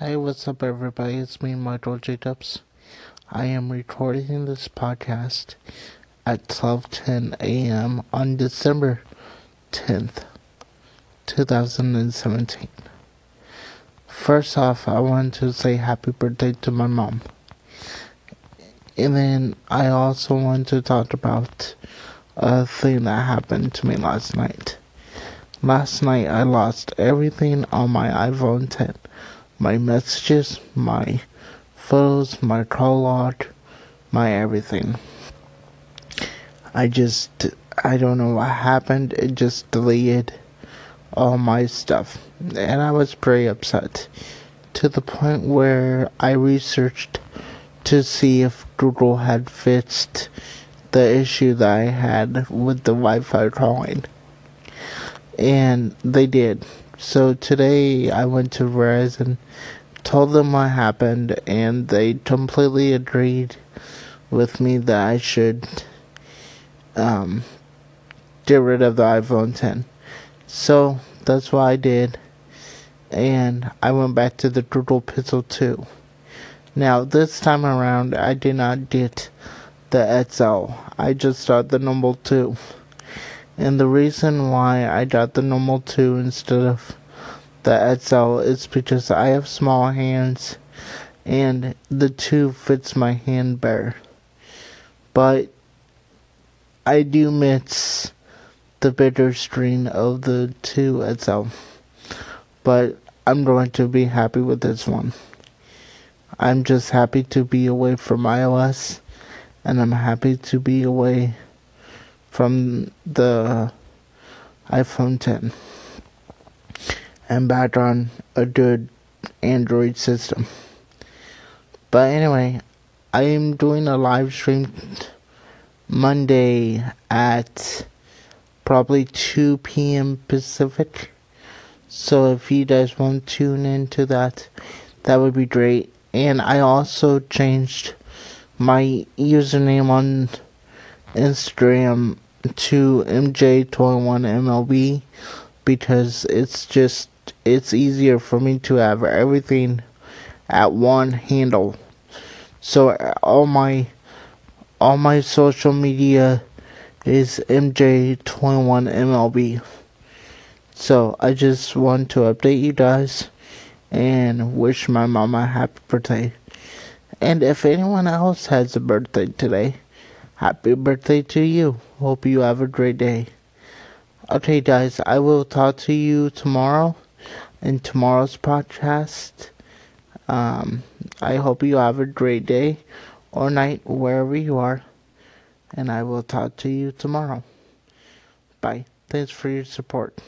Hey, what's up, everybody? It's me, Michael Jacobs. I am recording this podcast at 12:10 a.m. on December 10th, 2017. First off, I want to say happy birthday to my mom. And then I also want to talk about a thing that happened to me last night. Last night I lost everything on my iPhone 10 my messages, my photos, my call log, my everything. I just, I don't know what happened. It just deleted all my stuff. And I was pretty upset to the point where I researched to see if Google had fixed the issue that I had with the Wi Fi calling. And they did. So today I went to Verizon, told them what happened, and they completely agreed with me that I should um, get rid of the iPhone 10. So that's what I did, and I went back to the Google Pixel 2. Now this time around, I did not get the XL. I just got the number 2. And the reason why I got the normal 2 instead of the XL is because I have small hands and the 2 fits my hand better. But I do miss the bigger screen of the 2 XL. But I'm going to be happy with this one. I'm just happy to be away from iOS and I'm happy to be away from the iPhone 10 and back on a good Android system. But anyway, I am doing a live stream Monday at probably 2 p.m. Pacific. So if you guys want to tune into that, that would be great. And I also changed my username on Instagram to MJ21MLB because it's just it's easier for me to have everything at one handle. So all my all my social media is MJ21MLB. So I just want to update you guys and wish my mama happy birthday. And if anyone else has a birthday today, Happy birthday to you. Hope you have a great day. Okay, guys, I will talk to you tomorrow in tomorrow's podcast. Um, I hope you have a great day or night wherever you are, and I will talk to you tomorrow. Bye. Thanks for your support.